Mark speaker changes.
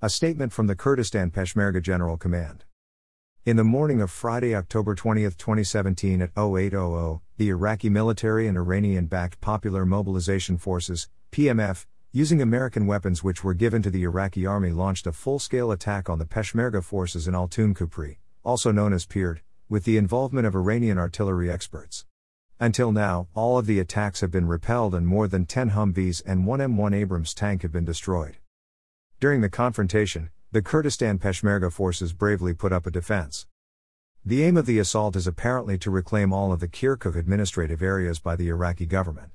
Speaker 1: A statement from the Kurdistan Peshmerga General Command. In the morning of Friday, October 20, 2017 at 0800, the Iraqi military and Iranian backed Popular Mobilization Forces, PMF, using American weapons which were given to the Iraqi army, launched a full scale attack on the Peshmerga forces in Altun Kupri, also known as Pirt, with the involvement of Iranian artillery experts. Until now, all of the attacks have been repelled and more than 10 Humvees and one M1 Abrams tank have been destroyed. During the confrontation, the Kurdistan Peshmerga forces bravely put up a defense. The aim of the assault is apparently to reclaim all of the Kirkuk administrative areas by the Iraqi government.